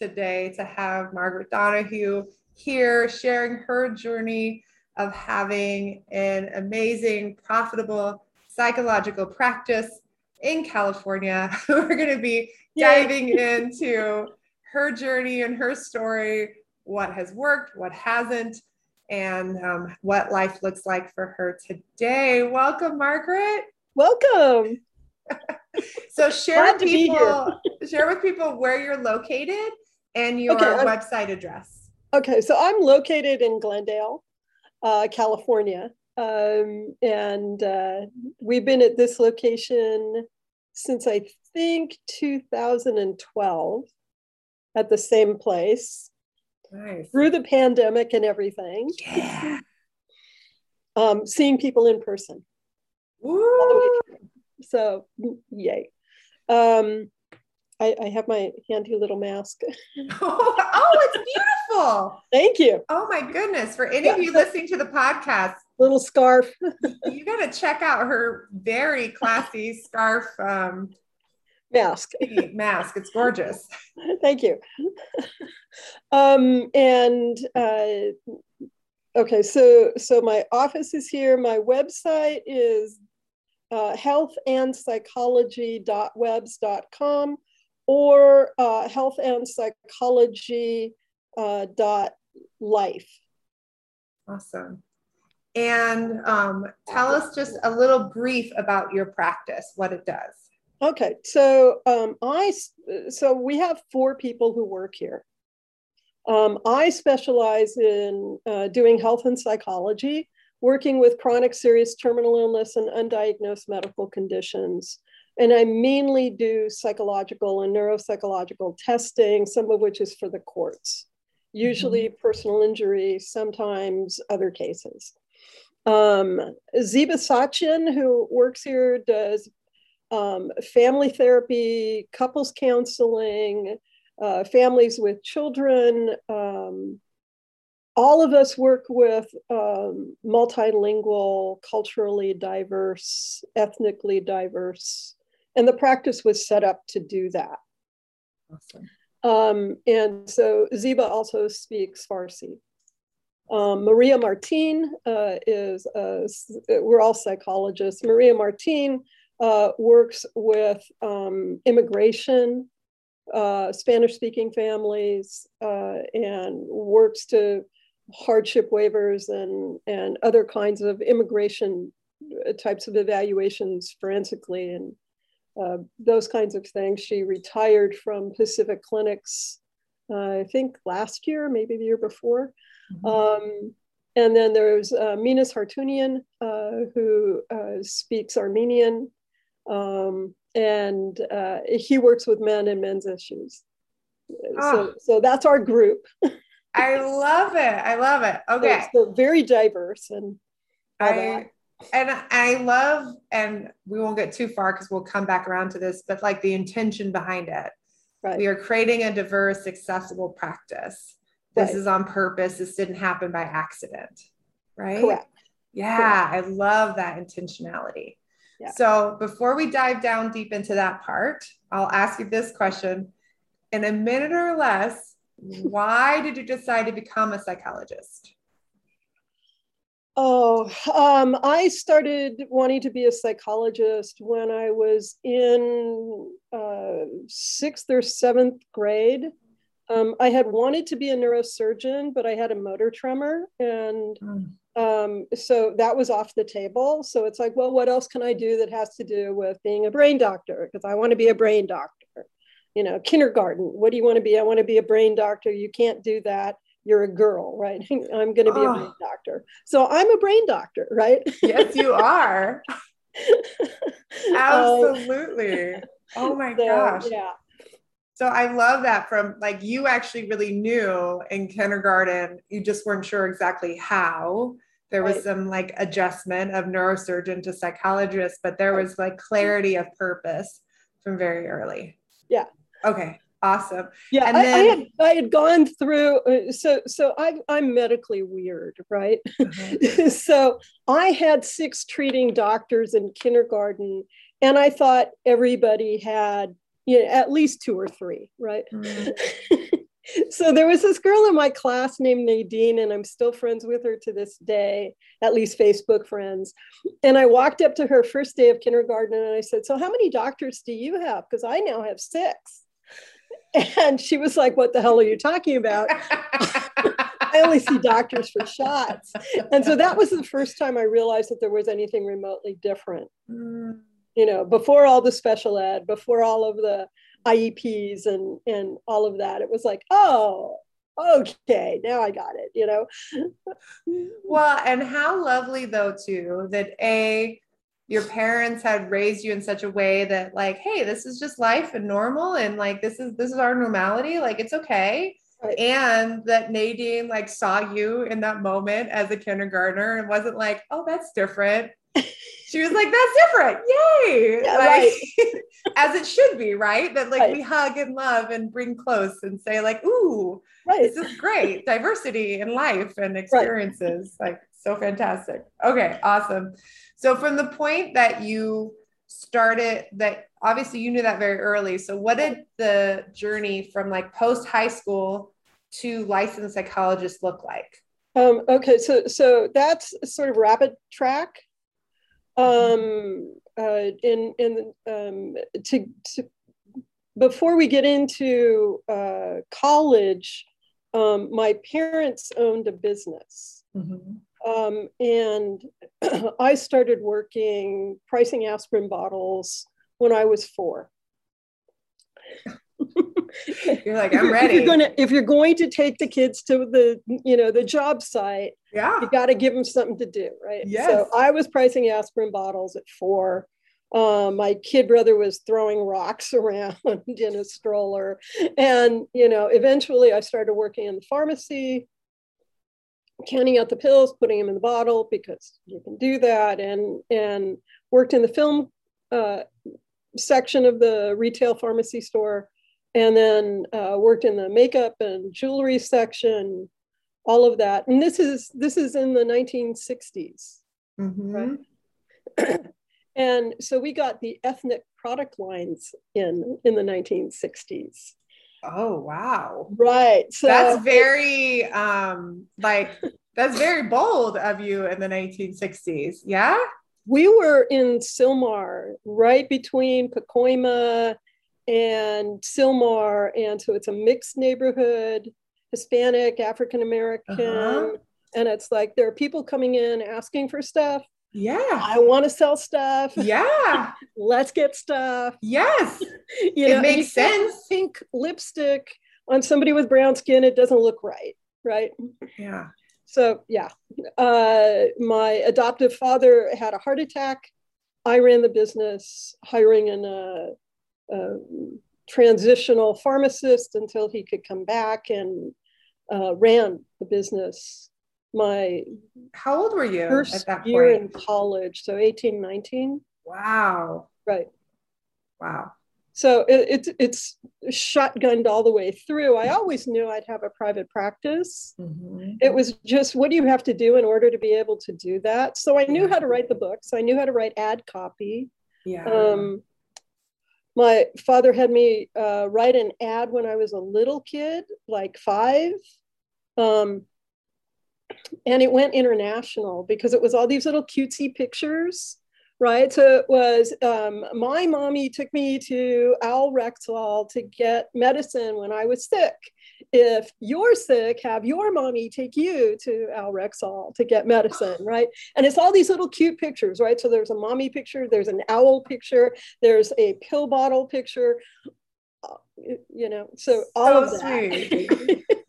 today to have Margaret Donahue here sharing her journey of having an amazing, profitable psychological practice in California. We're going to be diving into her journey and her story, what has worked, what hasn't, and um, what life looks like for her today. Welcome, Margaret. Welcome. so share with people share with people where you're located and your okay, website address. Okay, so I'm located in Glendale, uh, California. Um, and uh, we've been at this location since I think 2012 at the same place nice. through the pandemic and everything. Yeah. Um, seeing people in person. Woo! So, yay. Um, I, I have my handy little mask. oh, oh, it's beautiful. Thank you. Oh my goodness. For any yeah. of you listening to the podcast, little scarf. you got to check out her very classy scarf um, mask. mask. It's gorgeous. Thank you. Um, and uh, okay, so so my office is here. My website is uh, healthandpsychology.webs.com or uh, health and psychology uh, dot life. Awesome. And um, tell us just a little brief about your practice, what it does. Okay, so um, I so we have four people who work here. Um, I specialize in uh, doing health and psychology, working with chronic serious terminal illness and undiagnosed medical conditions. And I mainly do psychological and neuropsychological testing, some of which is for the courts, usually mm-hmm. personal injury, sometimes other cases. Um, Ziba Sachin, who works here, does um, family therapy, couples counseling, uh, families with children. Um, all of us work with um, multilingual, culturally diverse, ethnically diverse and the practice was set up to do that. Awesome. Um, and so Ziba also speaks Farsi. Um, Maria Martin uh, is, a, we're all psychologists. Maria Martin uh, works with um, immigration, uh, Spanish speaking families, uh, and works to hardship waivers and, and other kinds of immigration uh, types of evaluations forensically and uh, those kinds of things. She retired from Pacific Clinics, uh, I think last year, maybe the year before. Mm-hmm. Um, and then there's uh, Minas Hartunian, uh, who uh, speaks Armenian, um, and uh, he works with men and men's issues. Oh. So, so that's our group. I love it. I love it. Okay. So, so very diverse and I, and I love, and we won't get too far because we'll come back around to this, but like the intention behind it. Right. We are creating a diverse, accessible practice. This right. is on purpose. This didn't happen by accident. Right. Correct. Yeah, Correct. I love that intentionality. Yeah. So before we dive down deep into that part, I'll ask you this question in a minute or less. why did you decide to become a psychologist? Oh, um, I started wanting to be a psychologist when I was in uh, sixth or seventh grade. Um, I had wanted to be a neurosurgeon, but I had a motor tremor. And mm. um, so that was off the table. So it's like, well, what else can I do that has to do with being a brain doctor? Because I want to be a brain doctor. You know, kindergarten, what do you want to be? I want to be a brain doctor. You can't do that you're a girl, right? I'm going to be oh. a brain doctor. So I'm a brain doctor, right? yes, you are. Absolutely. Um, oh my so, gosh. Yeah. So I love that from like you actually really knew in kindergarten, you just weren't sure exactly how. There was right. some like adjustment of neurosurgeon to psychologist, but there was like clarity of purpose from very early. Yeah. Okay. Awesome. Yeah, and I, then, I, had I had gone through uh, so so I I'm medically weird, right? Mm-hmm. so I had six treating doctors in kindergarten, and I thought everybody had you know, at least two or three, right? Mm-hmm. so there was this girl in my class named Nadine, and I'm still friends with her to this day, at least Facebook friends. And I walked up to her first day of kindergarten and I said, So, how many doctors do you have? Because I now have six. And she was like, What the hell are you talking about? I only see doctors for shots. And so that was the first time I realized that there was anything remotely different. Mm. You know, before all the special ed, before all of the IEPs and and all of that, it was like, oh, okay, now I got it, you know. well, and how lovely though too that a your parents had raised you in such a way that like hey this is just life and normal and like this is this is our normality like it's okay. Right. and that nadine like saw you in that moment as a kindergartner and wasn't like oh that's different. She was like that's different. Yay. Yeah, like, right. as it should be right? That like right. we hug and love and bring close and say like ooh right. this is great. Diversity in life and experiences. Like so fantastic. Okay awesome so from the point that you started that obviously you knew that very early. So what did the journey from like post high school to licensed psychologist look like? Um, okay, so so that's sort of rapid track. Um, uh, in in um, to, to before we get into uh, college, um, my parents owned a business. Mm-hmm. Um, and I started working pricing aspirin bottles when I was four. you're like, I'm ready. If you're, gonna, if you're going to take the kids to the, you know, the job site, yeah, you got to give them something to do, right? Yes. So I was pricing aspirin bottles at four. Um, my kid brother was throwing rocks around in a stroller, and you know, eventually I started working in the pharmacy counting out the pills, putting them in the bottle because you can do that, and and worked in the film uh, section of the retail pharmacy store, and then uh, worked in the makeup and jewelry section, all of that. And this is this is in the 1960s, mm-hmm. right? and so we got the ethnic product lines in in the 1960s Oh wow. Right. So that's very um like that's very bold of you in the 1960s. Yeah. We were in Sylmar, right between Pacoima and Sylmar And so it's a mixed neighborhood, Hispanic, African American. Uh-huh. And it's like there are people coming in asking for stuff. Yeah. I want to sell stuff. Yeah. Let's get stuff. Yes. you know, it makes sense. Pink lipstick on somebody with brown skin, it doesn't look right. Right. Yeah. So, yeah. Uh, my adoptive father had a heart attack. I ran the business, hiring an, uh, a transitional pharmacist until he could come back and uh, ran the business my how old were you first at that year in college so 18 19 wow. Right. Wow. So it, it's it's shotgunned all the way through. I always knew i'd have a private practice. Mm-hmm. it was just what do you have to do in order to be able to do that? So i knew how to write the books. I knew how to write ad copy. Yeah. Um, my father had me uh, write an ad when i was a little kid like five. Um, and it went international because it was all these little cutesy pictures right? So it was um, my mommy took me to Owl Rexall to get medicine when i was sick. If you're sick have your mommy take you to Owl Rexall to get medicine right? And it's all these little cute pictures right? So there's a mommy picture there's an owl picture there's a pill bottle picture uh, you know so all so of that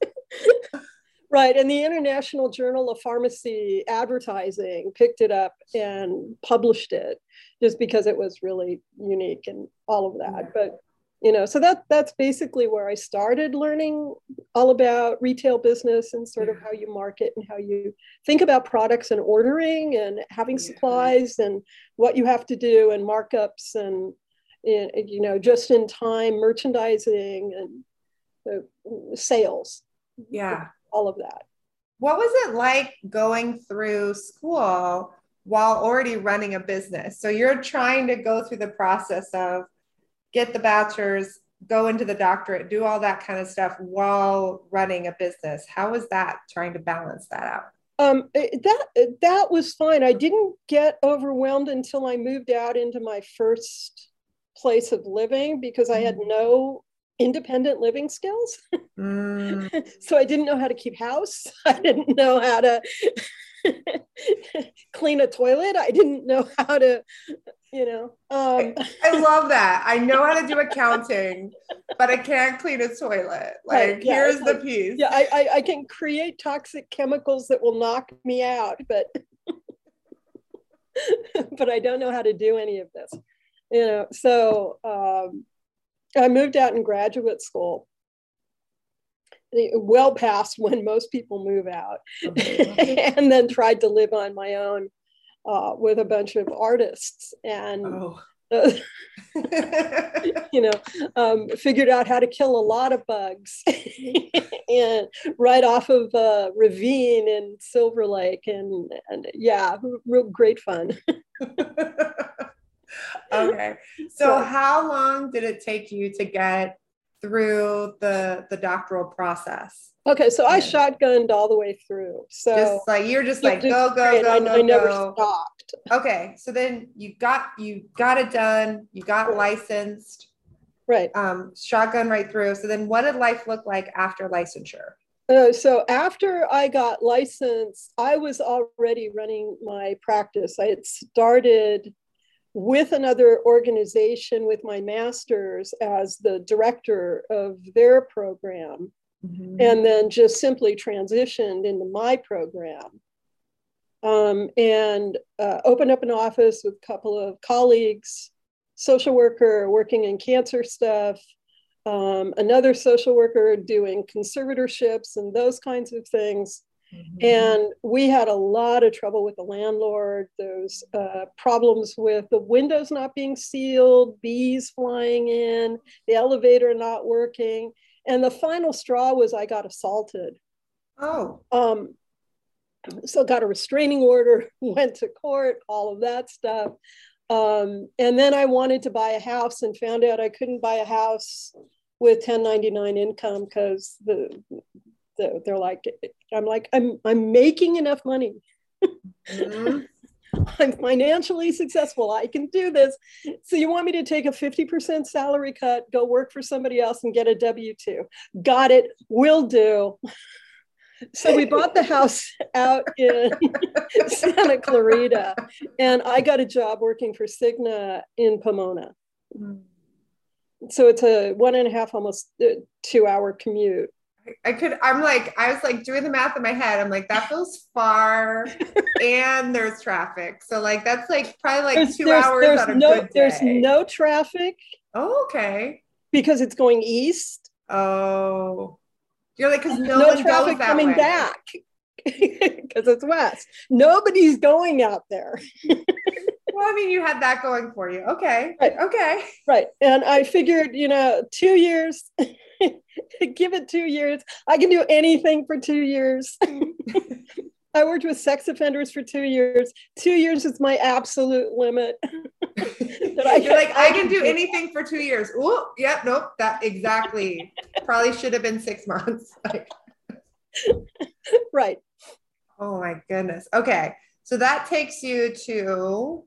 Right. And the International Journal of Pharmacy Advertising picked it up and published it just because it was really unique and all of that. But you know so that that's basically where i started learning all about retail business and sort of how you market and how you think about products and ordering and having supplies and what you have to do and markups and you know just in time merchandising and uh, sales yeah all of that what was it like going through school while already running a business so you're trying to go through the process of get the bachelor's, go into the doctorate, do all that kind of stuff while running a business. How was that trying to balance that out? Um, that that was fine. I didn't get overwhelmed until I moved out into my first place of living because I had mm. no independent living skills. Mm. so I didn't know how to keep house. I didn't know how to clean a toilet. I didn't know how to you know um, I, love that i know how to do accounting but i can't clean a toilet like right, yeah, here's the piece yeah I, I, I can create toxic chemicals that will knock me out but but i don't know how to do any of this you know so um, i moved out in graduate school. Well past when most people move out. And then tried to live on my own uh, with a bunch of artists and oh. uh, you know um, figured out how to kill a lot of bugs and right off of a ravine in silver lake and, and yeah real great fun okay so how long did it take you to get through the the doctoral process Okay, so I shotgunned all the way through. So just like you're just like go go go I, go I never go. stopped. Okay, so then you got you got it done. You got right. licensed. Right. Um, shotgun right through. So then, what did life look like after licensure? Uh, so after I got licensed, I was already running my practice. I had started with another organization with my master's as the director of their program mm-hmm. and then just simply transitioned into my program um, and uh, opened up an office with a couple of colleagues, social worker working in cancer stuff, um, another social worker doing conservatorships and those kinds of things. Mm-hmm. And we had a lot of trouble with the landlord. Those uh, problems with the windows not being sealed, bees flying in, the elevator not working. And the final straw was I got assaulted. Oh. Um, so got a restraining order, went to court, all of that stuff. Um, and then I wanted to buy a house and found out I couldn't buy a house with 1099 income because the, the, they're like, I'm like, I'm I'm making enough money. Mm-hmm. I'm financially successful. I can do this. So you want me to take a 50% salary cut, go work for somebody else and get a W 2? Got it. Will do. So we bought the house out in Santa Clarita, and I got a job working for Cigna in Pomona. Mm. So it's a one and a half, almost uh, two hour commute. I could, I'm like, I was like doing the math in my head. I'm like, that feels far and there's traffic. So like, that's like probably like there's, two there's, hours there's on a no, good day. There's no traffic. Oh, okay. Because it's going east. Oh, you're like, cause no, no traffic coming way. back because it's west. Nobody's going out there. well, I mean, you had that going for you. Okay. Right. Okay. Right. And I figured, you know, two years Give it two years. I can do anything for two years. I worked with sex offenders for two years. Two years is my absolute limit. I You're like, I, can do anything for two years. Oh, yep, nope, that exactly. Probably should have been six months. right. Oh my goodness. Okay. So that takes you to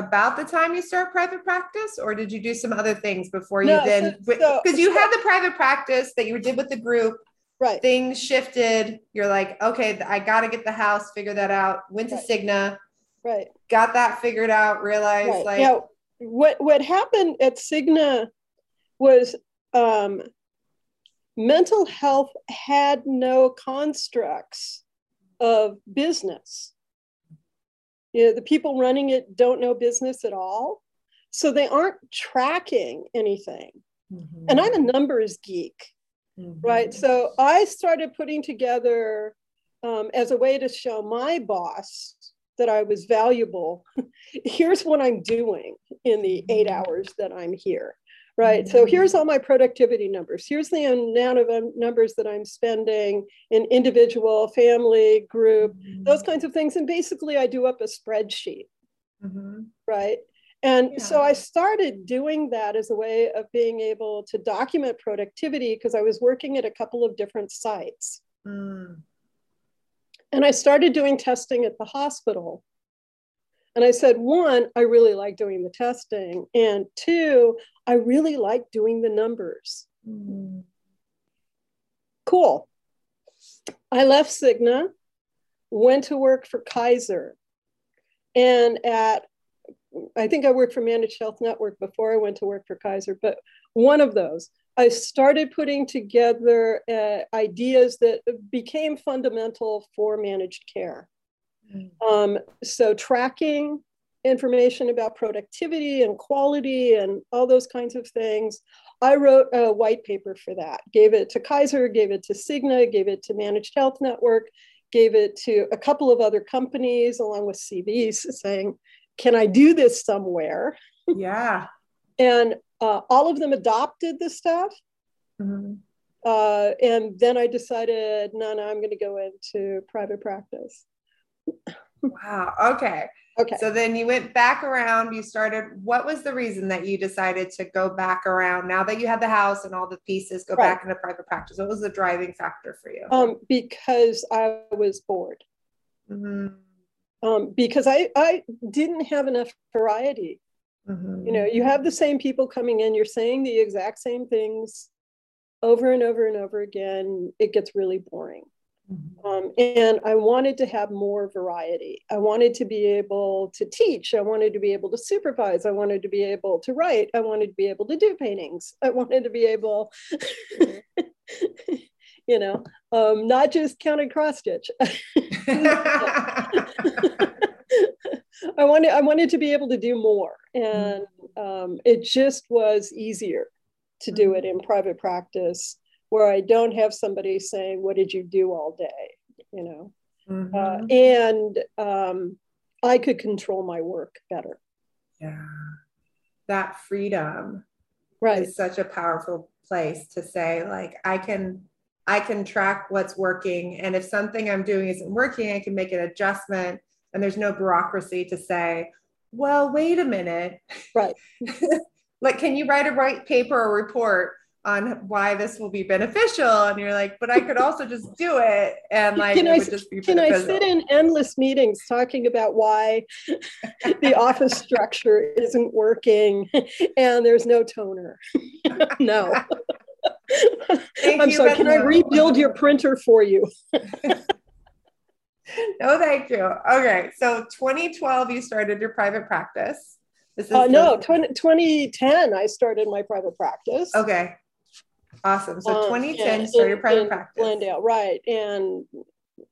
about the time you start private practice or did you do some other things before you no, then because so, so, you had the private practice that you did with the group. Right. Things shifted. You're like okay i got to get the house figure that out. Went to right. cigna. Right. Got that figured out realized right. like yeah what what happened at cigna was um mental health had no constructs of business you know, the people running it don't know business at all. So they aren't tracking anything. Mhm. And I'm a numbers geek, Mhm. right? So I started putting together um, as a way to show my boss that I was valuable. Here's what I'm doing in the eight Mhm. hours that I'm here, right? So here's all my productivity numbers. Here's the amount of um, numbers that I'm spending in individual, family, group, those kinds of things. And basically, I do up a spreadsheet, Mhm. right? And so I started doing that as a way of being able to document productivity because I was working at a couple of different sites. Mm. And I started doing testing at the hospital. And I said, one, I really like doing the testing. And two, I really like doing the numbers. Mm. Cool. I left Cigna, went to work for Kaiser. And at, I think I worked for Managed Health Network before I went to work for Kaiser, but one of those, I started putting together uh, ideas that became fundamental for managed care. Mm. Um, so tracking information about productivity and quality and all those kinds of things. I wrote a white paper for that, gave it to Kaiser, gave it to Cigna, gave it to Managed Health Network, gave it to a couple of other companies along with CVs saying, can I do this somewhere? Yeah. And uh, all of them adopted the stuff. Mhm. Uh, and then I decided, no, no, I'm going to go into private practice. Wow. Okay. Okay. So then you went back around, you started, what was the reason that you decided to go back around now that you had the house and all the pieces, go Right. back into private practice? What was the driving factor for you? um, because I was bored. Mhm. Um, because I, I didn't have enough variety. Mhm. You know, you have the same people coming in, you're saying the exact same things over and over and over again. It gets really boring. Mhm. Um, and I wanted to have more variety. I wanted to be able to teach. I wanted to be able to supervise. I wanted to be able to write. I wanted to be able to do paintings. I wanted to be able, you know, um, not just counted cross stitch. I wanted I wanted to be able to do more, and um, it just was easier to do it in private practice where I don't have somebody saying, "What did you do all day?" You know, Mhm. uh, and um, I could control my work better. yeah. That freedom Right. is such a powerful place to say, like, I can. I can track what's working. And if something I'm doing isn't working, I can make an adjustment. And there's no bureaucracy to say, well, wait a minute. Right. like, can you write a white paper or report on why this will be beneficial? And you're like, but I could also just do it. And like, Can it I, would just be can I sit in endless meetings talking about why the office structure isn't working and there's no toner? no. Thank I'm sorry, can I rebuild your printer for you? no, thank you. Okay. So 2012, you started your private practice. This is Uh, no, 20, 2010, I started my private practice. Okay. Awesome. So Um, 2010, in- started your private practice. Glendale, right. And,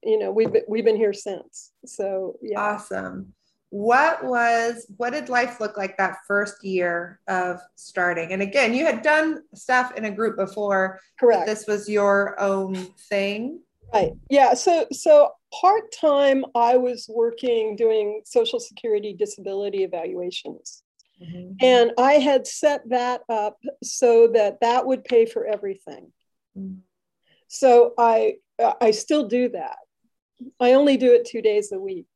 you know, we've, been- we've been here since. So, yeah. Awesome. What was, what did life look like that first year of starting? And again, you had done stuff in a group before, Correct. this was your own thing. Right. Yeah. So so part time, I was working doing Social Security disability evaluations, and I had set that up so that that would pay for everything. Mhm. So I I still do that. I only do it two days a week,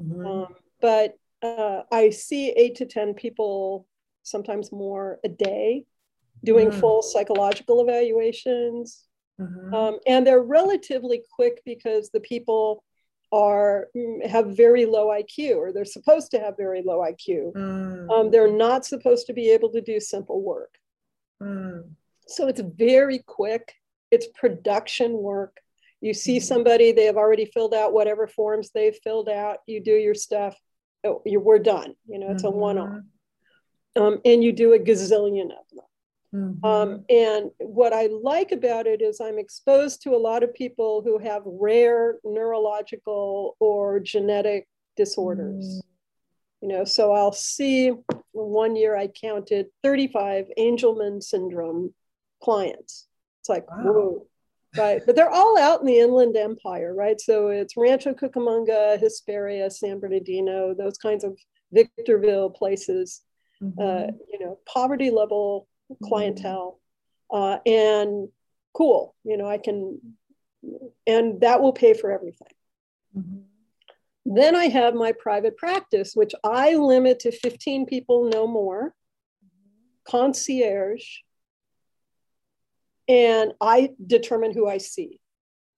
Mhm. um, but uh, I see eight to ten people, sometimes more a day, doing Mm. full psychological evaluations. Mhm. um, and they're relatively quick because the people are mm, have very low IQ or they're supposed to have very low IQ. Mm. Um, they're not supposed to be able to do simple work. Mm. So it's very quick. It's production work. You see Mhm. somebody, they have already filled out whatever forms they've filled out. You do your stuff. oh, you, we're done. You know, it's a one-off. Um, and you do a gazillion of them. Mhm. Um, and what I like about it is I'm exposed to a lot of people who have rare neurological or genetic disorders. You know, so I'll see one year I counted 35 Angelman syndrome clients. It's like, wow. whoa, right? But they're all out in the Inland Empire, right? So it's Rancho Cucamonga, Hesperia, San Bernardino, those kinds of Victorville places, mm-hmm. uh, you know, poverty level clientele. Mm-hmm. Uh, and cool, you know, I can, and that will pay for everything. Mm-hmm. Then I have my private practice, which I limit to 15 people, no more, concierge, and I determine who I see.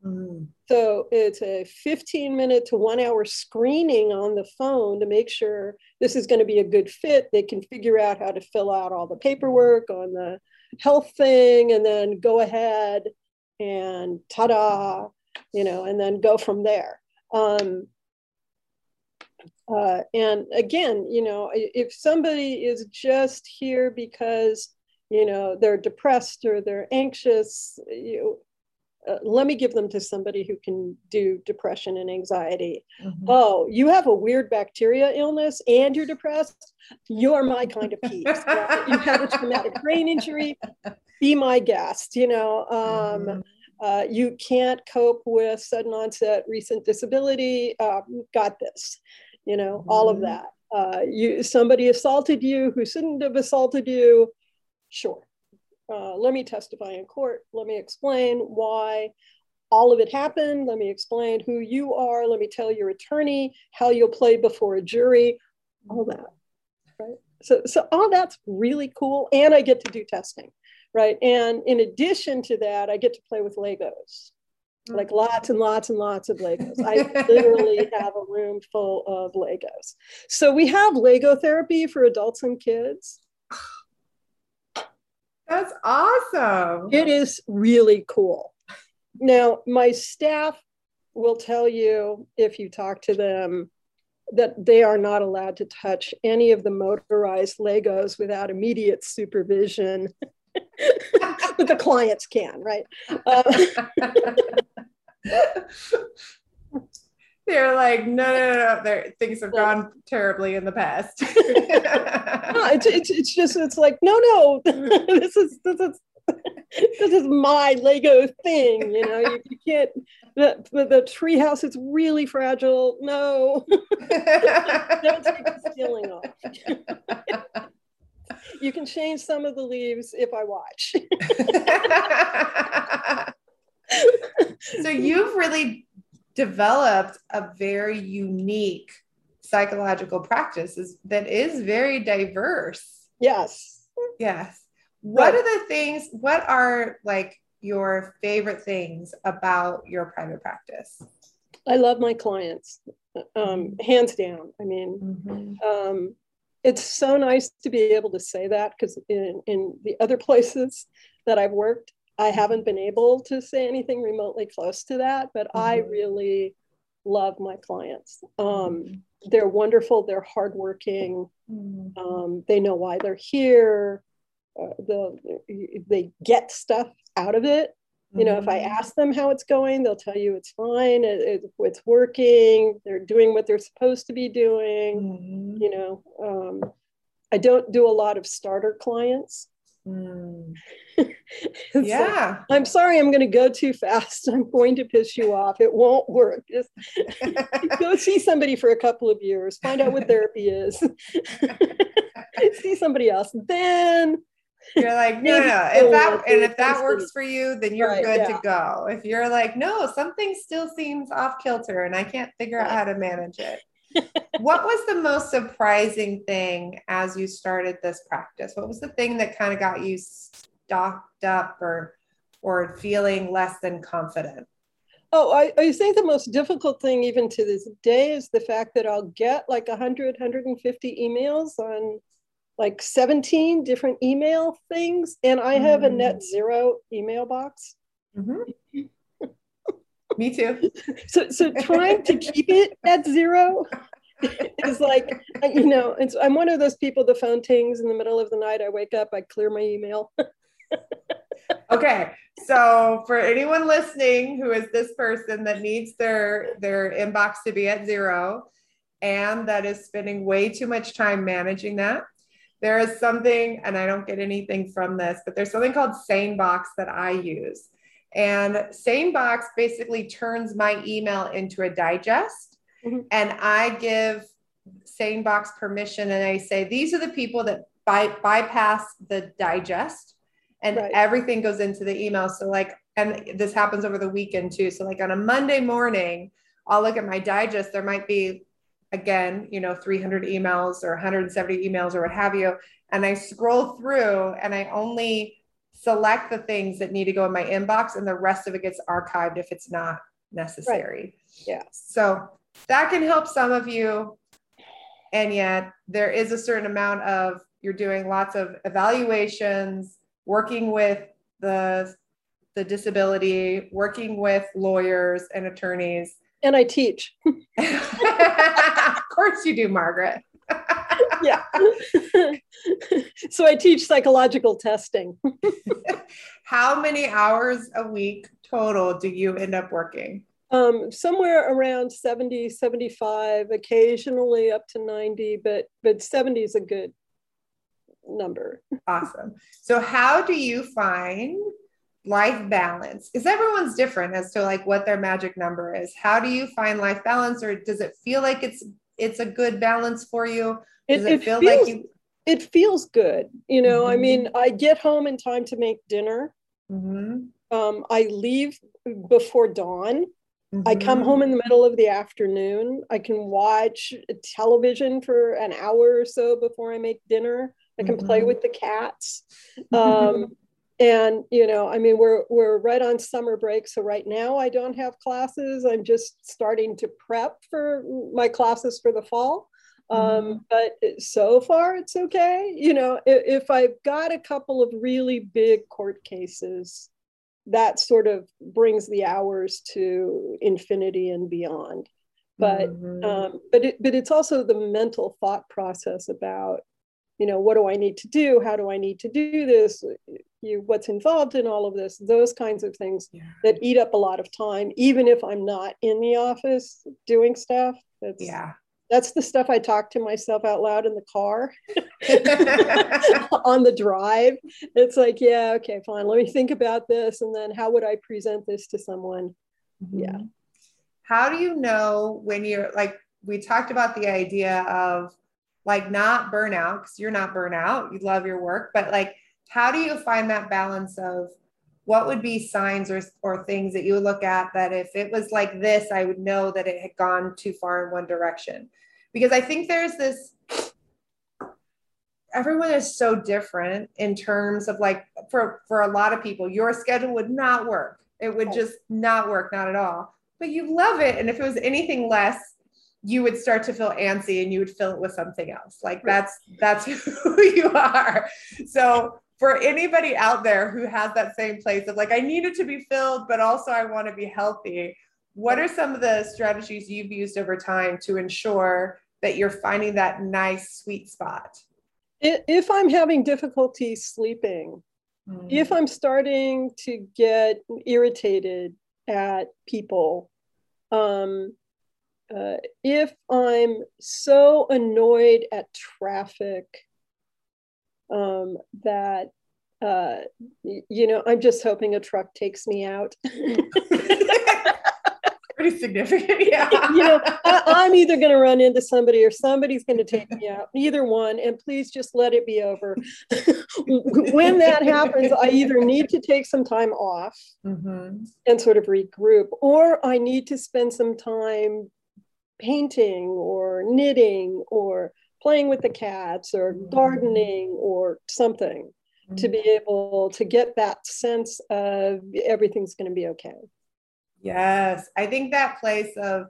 Mm. So it's a 15 minute to one hour screening on the phone to make sure this is going to be a good fit. They can figure out how to fill out all the paperwork on the health thing and then go ahead and ta da, you know, and then go from there. Um, uh, and again, you know, if somebody is just here because, you know, they're depressed or they're anxious, you, uh, let me give them to somebody who can do depression and anxiety. Mm-hmm. Oh, you have a weird bacteria illness and you're depressed. You're my kind of piece. You had a traumatic brain injury. Be my guest. You know, um, mm-hmm. uh, you can't cope with sudden onset recent disability. Uh, got this you know, mm-hmm. all of mm-hmm. that. Uh, you somebody assaulted you who shouldn't have assaulted you, sure. Uh, let me testify in court. Let me explain why all of it happened. Let me explain who you are. Let me tell your attorney how you'll play before a jury. All that, right? So, so all that's really cool, and I get to do testing, right? And in addition to that, I get to play with Legos like lots and lots and lots of Legos. I literally have a room full of Legos. So we have Lego therapy for adults and kids. Awesome. It is really cool. Now, my staff will tell you if you talk to them that they are not allowed to touch any of the motorized Legos without immediate supervision. but the clients can, right? Uh, They're like, no, no, no, no. things have gone terribly in the past. no, it's, it's, it's just, it's like, no, no, this is, this is, this is my Lego thing. You know, you, you can't, the, the, the tree house is really fragile. No, don't take the ceiling off. you can change some of the leaves if I watch so you've really developed a very unique psychological practice that is very diverse. Yes. Yes. What are the things, what are like your favorite things about your private practice? I love my clients, um, hands down. I mean, mm-hmm. um, it's so nice to be able to say that because in, in the other places that I've worked, I haven't been able to say anything remotely close to that, but mm-hmm. I really love my clients. Um, they're wonderful. They're hardworking. Mm-hmm. Um, they know why they're here. Uh, they get stuff out of it. You know, if I mm-hmm. ask them how it's going, they'll tell you it's fine. It, it, it's working. They're doing what they're supposed to be doing. Mm-hmm. You know, um, I don't do a lot of starter clients. Mm. yeah. I'm sorry, I'm going to go too fast. I'm going to piss you off. It won't work. Just go see somebody for a couple of years, find out what therapy is, see somebody else. Then you're like, no, no, no. If that and if that works for you, then you're right, good yeah. to go. If you're like, no, something still seems off kilter and I can't figure out how to manage it what was the most surprising thing as you started this practice? What was the thing that kind of got you stocked up or or feeling less than confident? Oh, I, I think the most difficult thing even to this day is the fact that I'll get like 100, 150 emails on like 17 different email things, and I have a net mm. zero email box. Mm-hmm. Me too. So, so trying to keep it at zero is like, you know, it's, I'm one of those people, the phone tings in the middle of the night. I wake up, I clear my email. okay. So for anyone listening who is this person that needs their, their inbox to be at zero, and that is spending way too much time managing that. There is something, and I don't get anything from this, but there's something called SaneBox that I use. And SaneBox basically turns my email into a digest. Mm-hmm. And I give SaneBox permission and I say, these are the people that by, bypass the digest and right. everything goes into the email. So, like, and this happens over the weekend too. So, like on a Monday morning, I'll look at my digest. There might be, again, you know, 300 emails or 170 emails or what have you. And I scroll through and I only select the things that need to go in my inbox and the rest of it gets archived if it's not necessary. Right. Yeah. So that can help some of you. And yet there is a certain amount of you're doing lots of evaluations, working with the the disability, working with lawyers and attorneys. And I teach. of course you do, Margaret. yeah. so I teach psychological testing. How many hours a week total do you end up working? Um, somewhere around 70, 75, occasionally up to 90, but but 70 is a good number. awesome. So how do you find life balance? Because everyone's different as to like what their magic number is. How do you find life balance or does it feel like it's it's a good balance for you? Does it, it, it feel feels, like you it feels good. You know, mm-hmm. I mean, I get home in time to make dinner. Mm-hmm. Um, I leave before dawn. Mm-hmm. I come home in the middle of the afternoon. I can watch television for an hour or so before I make dinner. I can play mm-hmm. with the cats. Um, and you know, I mean, we're we're right on summer break, so right now I don't have classes. I'm just starting to prep for my classes for the fall. Um, mm-hmm. but so far it's okay. You know, if, if I've got a couple of really big court cases, that sort of brings the hours to infinity and beyond but mm-hmm. um, but it, but it's also the mental thought process about you know what do i need to do how do i need to do this you what's involved in all of this those kinds of things yeah. that eat up a lot of time even if i'm not in the office doing stuff that's yeah that's the stuff I talk to myself out loud in the car on the drive. It's like, yeah, okay, fine. Let me think about this. And then how would I present this to someone? Mm-hmm. Yeah. How do you know when you're like, we talked about the idea of like not burnout, because you're not burnout, you love your work, but like, how do you find that balance of what would be signs or, or things that you would look at that if it was like this, I would know that it had gone too far in one direction? Because I think there's this, everyone is so different in terms of like, for, for a lot of people, your schedule would not work. It would just not work, not at all. But you love it. And if it was anything less, you would start to feel antsy and you would fill it with something else. Like that's that's who you are. So for anybody out there who has that same place of like, I need it to be filled, but also I want to be healthy. What are some of the strategies you've used over time to ensure that you're finding that nice sweet spot? If I'm having difficulty sleeping, mm. if I'm starting to get irritated at people, um, uh, if I'm so annoyed at traffic um, that uh, you know i'm just hoping a truck takes me out. Pretty significant yeah. You know I, am either going to run into somebody or somebody's going to take me out either one and please just let it be over. When that happens i either need to take some time off mm-hmm. and sort of regroup or i need to spend some time painting or knitting or playing with the cats or mm-hmm. gardening or something mm-hmm. to be able to get that sense of everything's going to be okay. Yes, I think that place of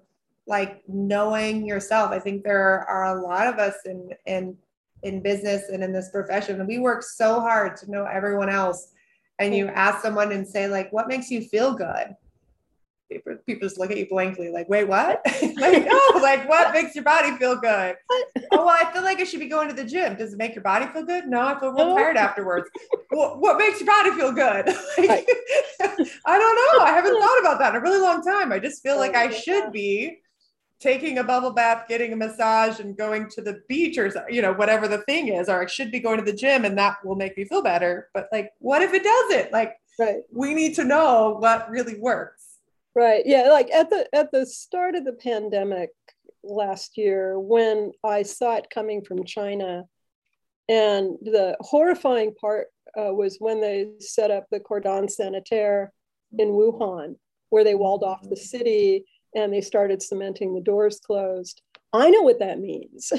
like knowing yourself. I think there are a lot of us in in in business and in this profession, and we work so hard to know everyone else. And you ask someone and say like, "What makes you feel good?" People, people just look at you blankly, like, wait, what? like, no, like, what makes your body feel good? oh, well, I feel like I should be going to the gym. Does it make your body feel good? No, I feel real tired afterwards. well, what makes your body feel good? like, I don't know. I haven't thought about that in a really long time. I just feel oh, like I should be taking a bubble bath, getting a massage, and going to the beach or you know whatever the thing is, or I should be going to the gym, and that will make me feel better. But like, what if it doesn't? Like, right. we need to know what really works. Right. Yeah. Like at the at the start of the pandemic last year, when I saw it coming from China, and the horrifying part uh, was when they set up the cordon sanitaire in Wuhan, where they walled off the city and they started cementing the doors closed. I know what that means.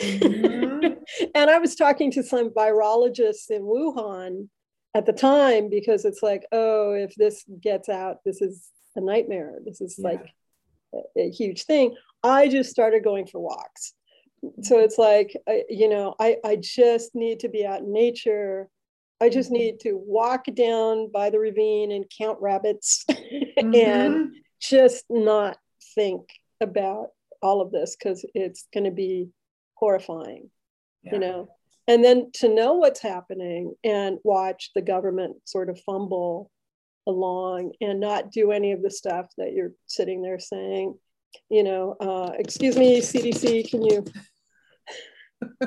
Mm-hmm. and I was talking to some virologists in Wuhan at the time because it's like, oh, if this gets out, this is a nightmare. This is yeah. like a, a, huge thing. I just started going for walks. So mm-hmm. it's like, I, you know, I, I just need to be out in nature. I just mm-hmm. need to walk down by the ravine and count rabbits mm-hmm. and just not think about all of this because it's going to be horrifying, yeah. you know. And then to know what's happening and watch the government sort of fumble along and not do any of the stuff that you're sitting there saying, you know, uh, excuse me, CDC, can you?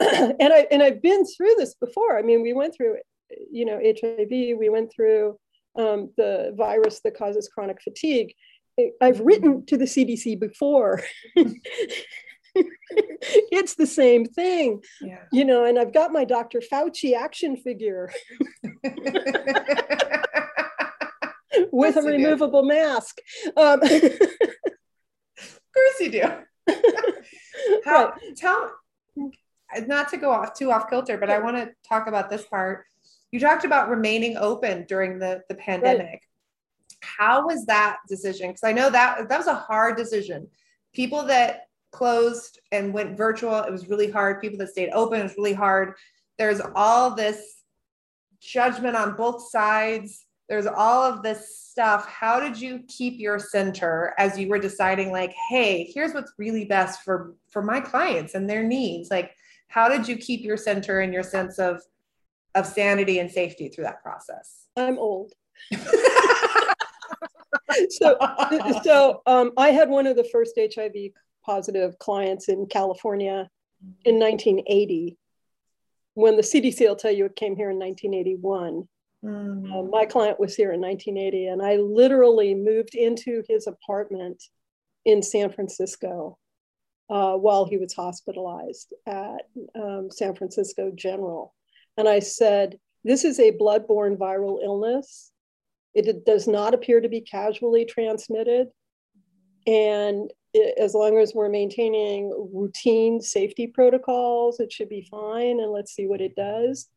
and I and I've been through this before. I mean, we went through, you know, HIV. We went through um, the virus that causes chronic fatigue. I've written to the CDC before. it's the same thing, yeah. you know. And I've got my Dr. Fauci action figure with a removable do. mask. Um, of course you do. How, right. Tell not to go off too off kilter, but I want to talk about this part. You talked about remaining open during the, the pandemic. Right. How was that decision? Because I know that that was a hard decision. People that closed and went virtual, it was really hard. People that stayed open, it was really hard. There's all this judgment on both sides. There's all of this stuff. How did you keep your center as you were deciding, like, hey, here's what's really best for for my clients and their needs? Like, how did you keep your center and your sense of of sanity and safety through that process? I'm old. so so um, I had one of the first HIV positive clients in California in 1980 when the CDC will tell you it came here in 1981. Mm-hmm. Uh, my client was here in 1980, and I literally moved into his apartment in San Francisco uh, while he was hospitalized at um, San Francisco General. And I said, This is a blood-borne viral illness. It does not appear to be casually transmitted. And it, as long as we're maintaining routine safety protocols, it should be fine. And let's see what it does.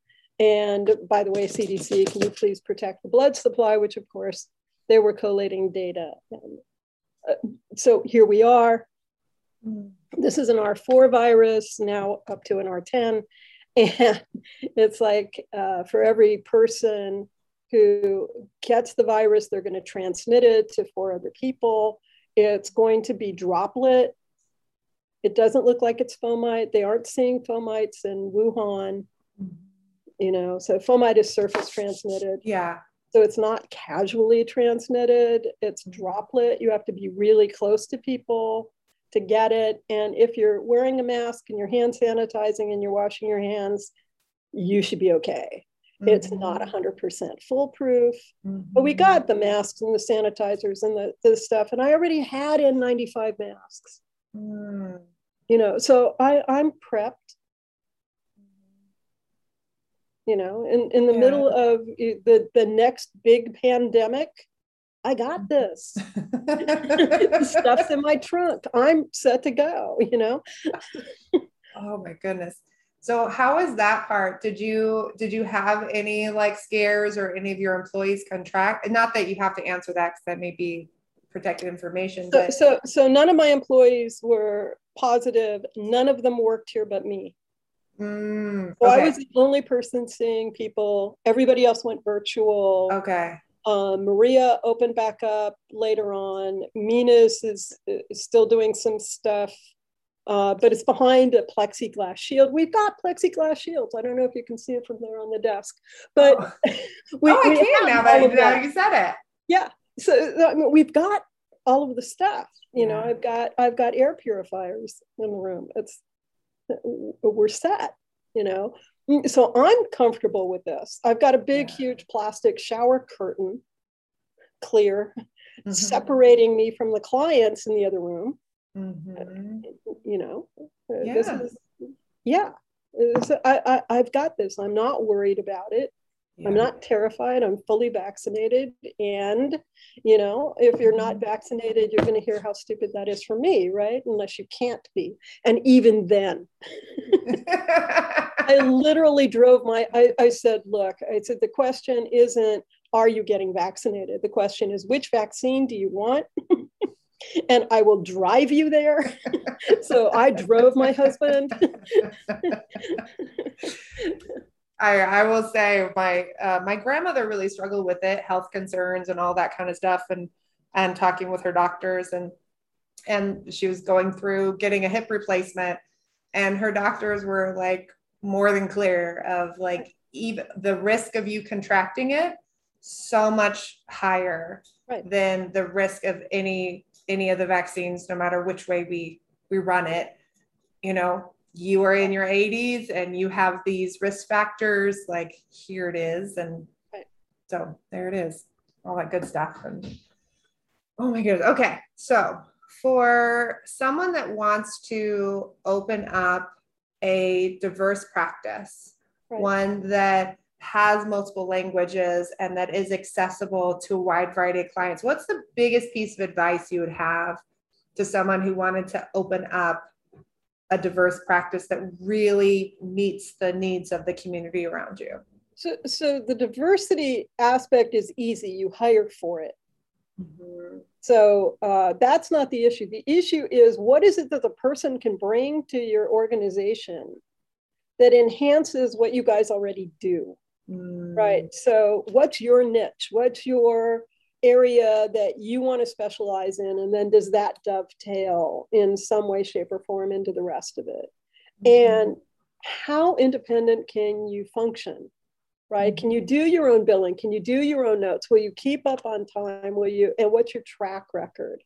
And by the way, CDC, can you please protect the blood supply, which of course they were collating data. And, uh, so here we are. This is an R4 virus, now up to an R10. And it's like uh, for every person who gets the virus, they're going to transmit it to four other people. It's going to be droplet. It doesn't look like it's fomite. They aren't seeing fomites in Wuhan, you know, so fomite is surface transmitted. Yeah. So it's not casually transmitted, it's droplet. You have to be really close to people to get it. And if you're wearing a mask and you're hand sanitizing and you're washing your hands, you should be okay. Mm-hmm. It's not 100% foolproof, mm-hmm. but we got the masks and the sanitizers and the, the stuff. And I already had N95 masks. Mm. You know, so I, I'm prepped. You know, in, in the yeah. middle of the, the next big pandemic, I got this. stuff's in my trunk. I'm set to go, you know? oh my goodness. So how was that part? Did you did you have any like scares or any of your employees contract? Not that you have to answer that because that may be protected information. So, so so none of my employees were positive. None of them worked here but me. Mm, okay. So I was the only person seeing people. Everybody else went virtual. Okay. Um, Maria opened back up later on. Minas is, is still doing some stuff, uh, but it's behind a plexiglass shield. We've got plexiglass shields. I don't know if you can see it from there on the desk, but oh, we, oh I we can now that, now you said it. Yeah, so I mean, we've got all of the stuff. You yeah. know, I've got I've got air purifiers in the room. It's we're set. You know, mm, so I'm comfortable with this. I've got a big, yeah. huge plastic shower curtain, clear, mm-hmm. separating me from the clients in the other room. Mm-hmm. You know, yeah. this is yeah. I, I, have got this. I'm not worried about it. Yeah. I'm not terrified. I'm fully vaccinated. And, you know, if you're not mm-hmm. vaccinated, you're going to hear how stupid that is for me, right? Unless you can't be. And even then, I literally drove my, I, I said, look, I said, the question isn't, are you getting vaccinated? The question is, which vaccine do you want? and I will drive you there. so I drove my husband. I, I will say my uh, my grandmother really struggled with it, health concerns and all that kind of stuff, and and talking with her doctors and and she was going through getting a hip replacement, and her doctors were like more than clear of like even the risk of you contracting it so much higher right. than the risk of any any of the vaccines, no matter which way we we run it. You know, you are in your 80s and you have these risk factors, like here it is. And so there it is, all that good stuff. And oh my goodness. Okay. So for someone that wants to open up a diverse practice, right. one that has multiple languages and that is accessible to a wide variety of clients, what's the biggest piece of advice you would have to someone who wanted to open up a diverse practice that really meets the needs of the community around you? So, so the diversity aspect is easy. You hire for it. Mm-hmm. So uh, that's not the issue. The issue is what is it that the person can bring to your organization that enhances what you guys already do? Mm. Right. So, what's your niche? What's your area that you want to specialize in and then does that dovetail in some way shape or form into the rest of it? Mm-hmm. and how independent can you function right? Can you mm-hmm. do your own billing? Can you do your own notes? Will you keep up on time? Will you and what's your track record?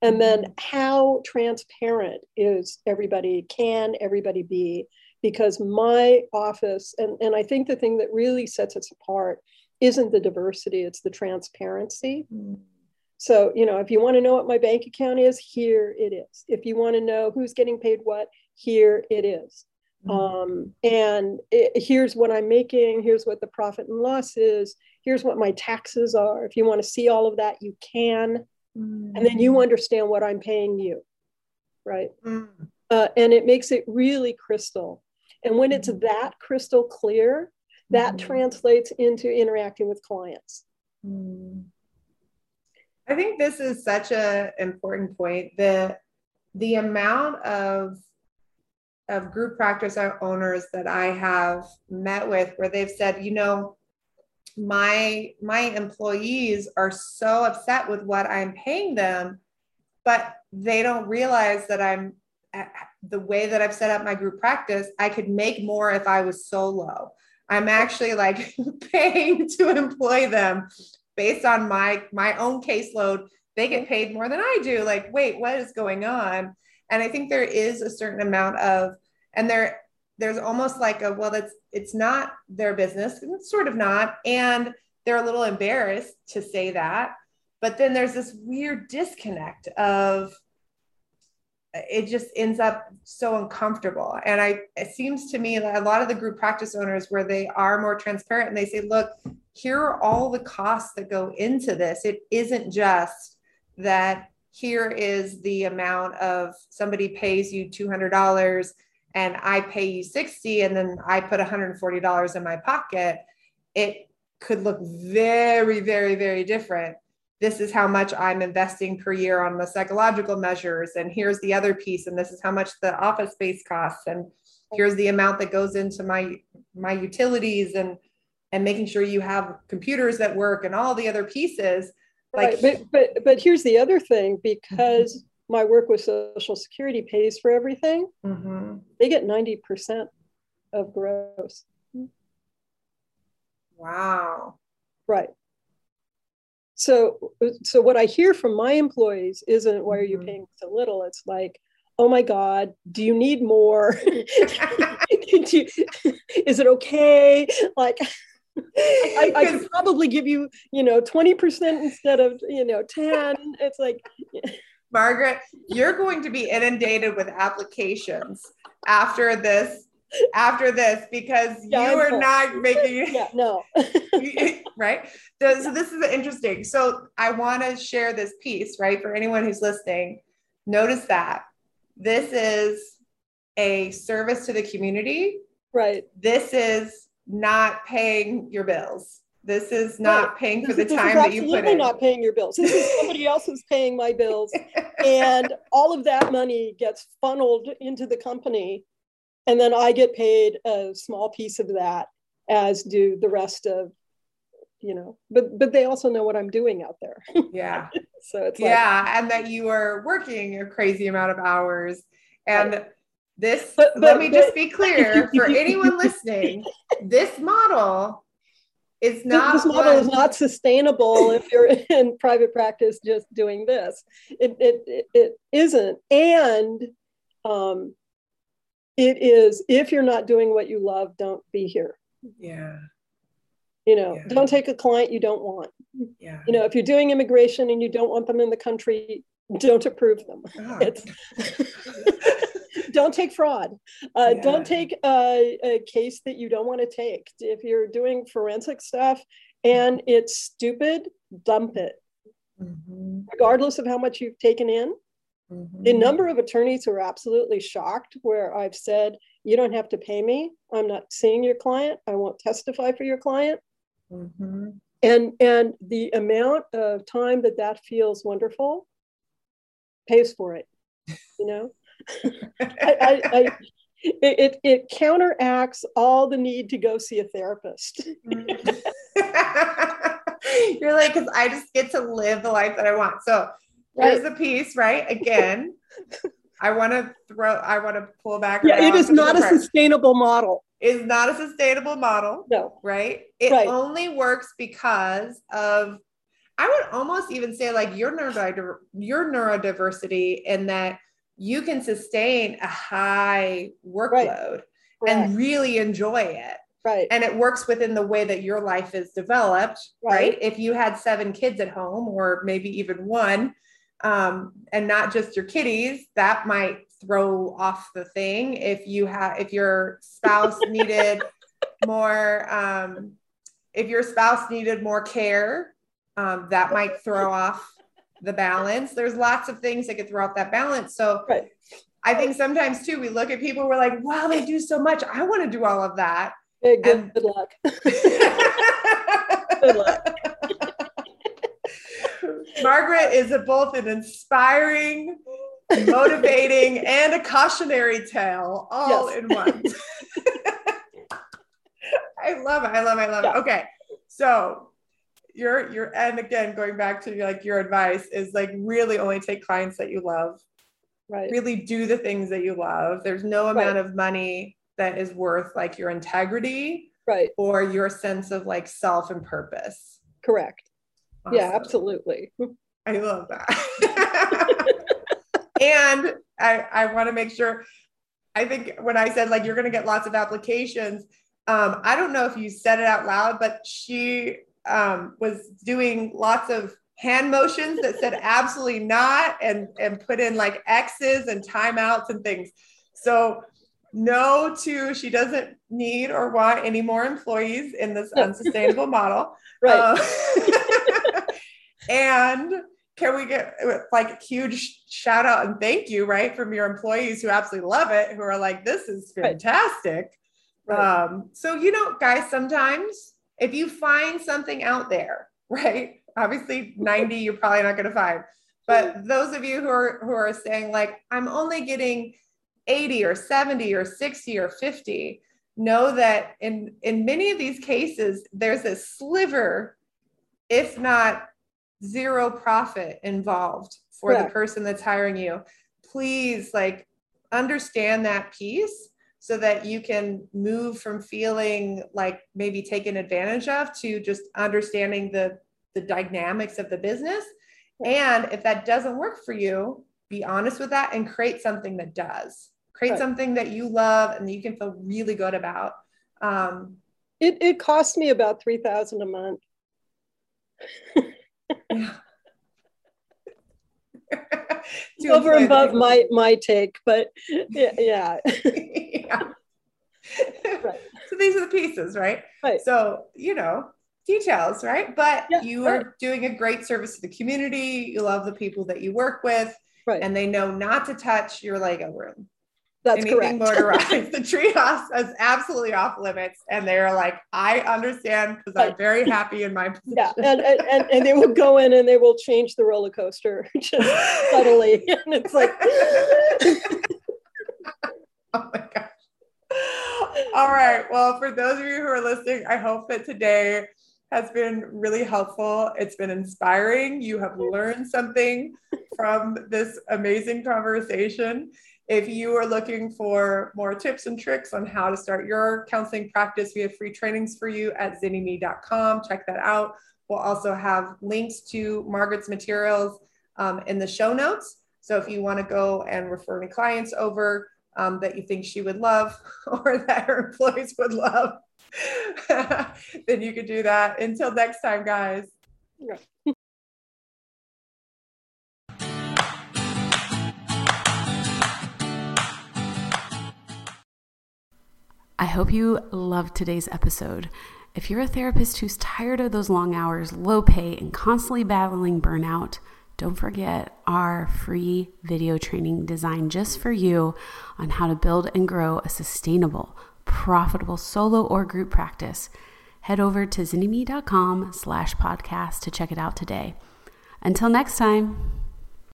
And then mm-hmm. how transparent is everybody can everybody be? Because my office and, and i think the thing that really sets us apart isn't the diversity, it's the transparency. Mm. So, you know, if you want to know what my bank account is, here it is. If you want to know who's getting paid what, here it is. Mm. Um, and it, here's what I'm making, here's what the profit and loss is, here's what my taxes are. If you want to see all of that, you can. Mm. And then you understand what I'm paying you, right? Mm. Uh, and it makes it really crystal. And when it's mm. that crystal clear, that mm-hmm. translates into interacting with clients. Mm. I think this is such an important point. The the amount of of group practice owners that I have met with where they've said, you know, my my employees are so upset with what I'm paying them, but they don't realize that I'm the way that I've set up my group practice, I could make more if I was solo. I'm actually like paying to employ them based on my my own caseload. They get mm-hmm. paid more than I do. Like, wait, what is going on? And I think there is a certain amount of, and there there's almost like a well, that's it's not their business. It's sort of not, and they're a little embarrassed to say that. But then there's this weird disconnect of it just ends up so uncomfortable. And I, it seems to me that a lot of the group practice owners where they are more transparent and they say, look, here are all the costs that go into this. It isn't just that here is the amount of somebody pays you $200 and I pay you 60 and then I put $140 in my pocket. It could look very, very, very different this is how much I'm investing per year on the psychological measures. And here's the other piece. And this is how much the office space costs. And here's the amount that goes into my my utilities and and making sure you have computers that work and all the other pieces. Like right. but but but here's the other thing because mm-hmm. my work with Social Security pays for everything, mm-hmm. they get 90% of gross. Wow. Right. So so what I hear from my employees isn't why are you mm-hmm. paying so little? It's like, oh my God, do you need more? you, is it okay? Like I, I, could probably give you, you know, 20% instead of, you know, 10. It's like Margaret, you're going to be inundated with applications after this after this because yeah, you are not making yeah no. Right? So, so this is interesting. So i want to share this piece right for anyone who's listening. Notice that. This is a service to the community. Right. This is not paying your bills. This is not right. paying for this, the time that you put in. not paying your bills. This is somebody else who's paying my bills, and all of that money gets funneled into the company, and then I get paid a small piece of that, as do the rest of, you know. But but they also know what I'm doing out there. Yeah. so it's like, yeah, and that you are working a crazy amount of hours, and. Right. This, but, but, let me but, just be clear for anyone listening, this model is not this model one. is not sustainable if you're in private practice just doing this it, it, it, it isn't and um, it is if you're not doing what you love don't be here yeah you know yeah. don't take a client you don't want yeah you know if you're doing immigration and you don't want them in the country don't approve them it's don't take fraud. Uh, yeah. Don't take a, a, case that you don't want to take. If you're doing forensic stuff and it's stupid, dump it. Mm-hmm. Regardless of how much you've taken in. Mm-hmm. The number of attorneys who are absolutely shocked, where I've said, You don't have to pay me. I'm not seeing your client. I won't testify for your client. Mm-hmm. And, and the amount of time that that feels wonderful pays for it, you know? I, I, I, it, it counteracts all the need to go see a therapist. You're like, because I just get to live the life that I want. So right. here's the piece, right? Again, I want to throw, I want to pull back. Yeah, it is not a part. sustainable model. Is not a sustainable model. No. Right? It right. only works because of I would almost even say like your neurodiver- your neurodiversity in that you can sustain a high workload right. and really enjoy it. Right. And it works within the way that your life is developed, right? right? If you had seven kids at home or maybe even one, um, and not just your kitties, that might throw off the thing. If you have, if your spouse needed more, um, if your spouse needed more care, um, that might throw off the balance. There's lots of things that could throw off that balance. So right. I think sometimes too, we look at people, we're like, wow, they do so much. I want to do all of that. good, and- good luck. good luck. Margaret is a, both an inspiring, motivating, and a cautionary tale all yes. in one. I love it. I love it. I love yeah. it. Okay. So your your and again going back to like your advice is like really only take clients that you love right really do the things that you love there's no amount right. of money that is worth like your integrity right or your sense of like self and purpose correct awesome. yeah absolutely. I love that. And i i want to make sure i think when i said like you're going to get lots of applications um, I don't know if you said it out loud, but she um, was doing lots of hand motions that said absolutely not and and put in like x's and timeouts and things. So no to she doesn't need or want any more employees in this unsustainable model. Right. Uh, and can we get like a huge shout out and thank you right from your employees who absolutely love it who are like this is fantastic right. um so you know guys sometimes if you find something out there, right? Obviously, 90 you're probably not going to find. But those of you who are who are saying like I'm only getting 80 or 70 or 60 or 50, know that in in many of these cases there's a sliver if not zero profit involved for the person that's hiring you. Please like understand that piece so that you can move from feeling like maybe taken advantage of to just understanding the the dynamics of the business. And if that doesn't work for you, be honest with that and create something that does. Create right. something that you love and that you can feel really good about. Um, it, it costs me about 3000 a month. yeah. over and above my my take but yeah yeah, yeah. Right. so these are the pieces right right so you know details right but yeah, you right. are doing a great service to the community you love the people that you work with right. and they know not to touch your lego room that's anything correct. motorized. the treehouse is absolutely off limits. And they're like, I understand because I'm very happy in my position. Yeah. And, and, and they will go in and they will change the roller coaster just subtly. And it's like, oh my gosh. All right. Well, for those of you who are listening, I hope that today has been really helpful. It's been inspiring. You have learned something from this amazing conversation. If you are looking for more tips and tricks on how to start your counseling practice, we have free trainings for you at zynnyme.com. Check that out. We'll also have links to Margaret's materials um, in the show notes. So if you want to go and refer any clients over um, that you think she would love or that her employees would love, then you could do that. Until next time, guys. Yeah. I hope you loved today's episode. If you're a therapist who's tired of those long hours, low pay, and constantly battling burnout, don't forget our free video training designed just for you on how to build and grow a sustainable, profitable solo or group practice. Head over to zynnyme.com slash podcast to check it out today. Until next time.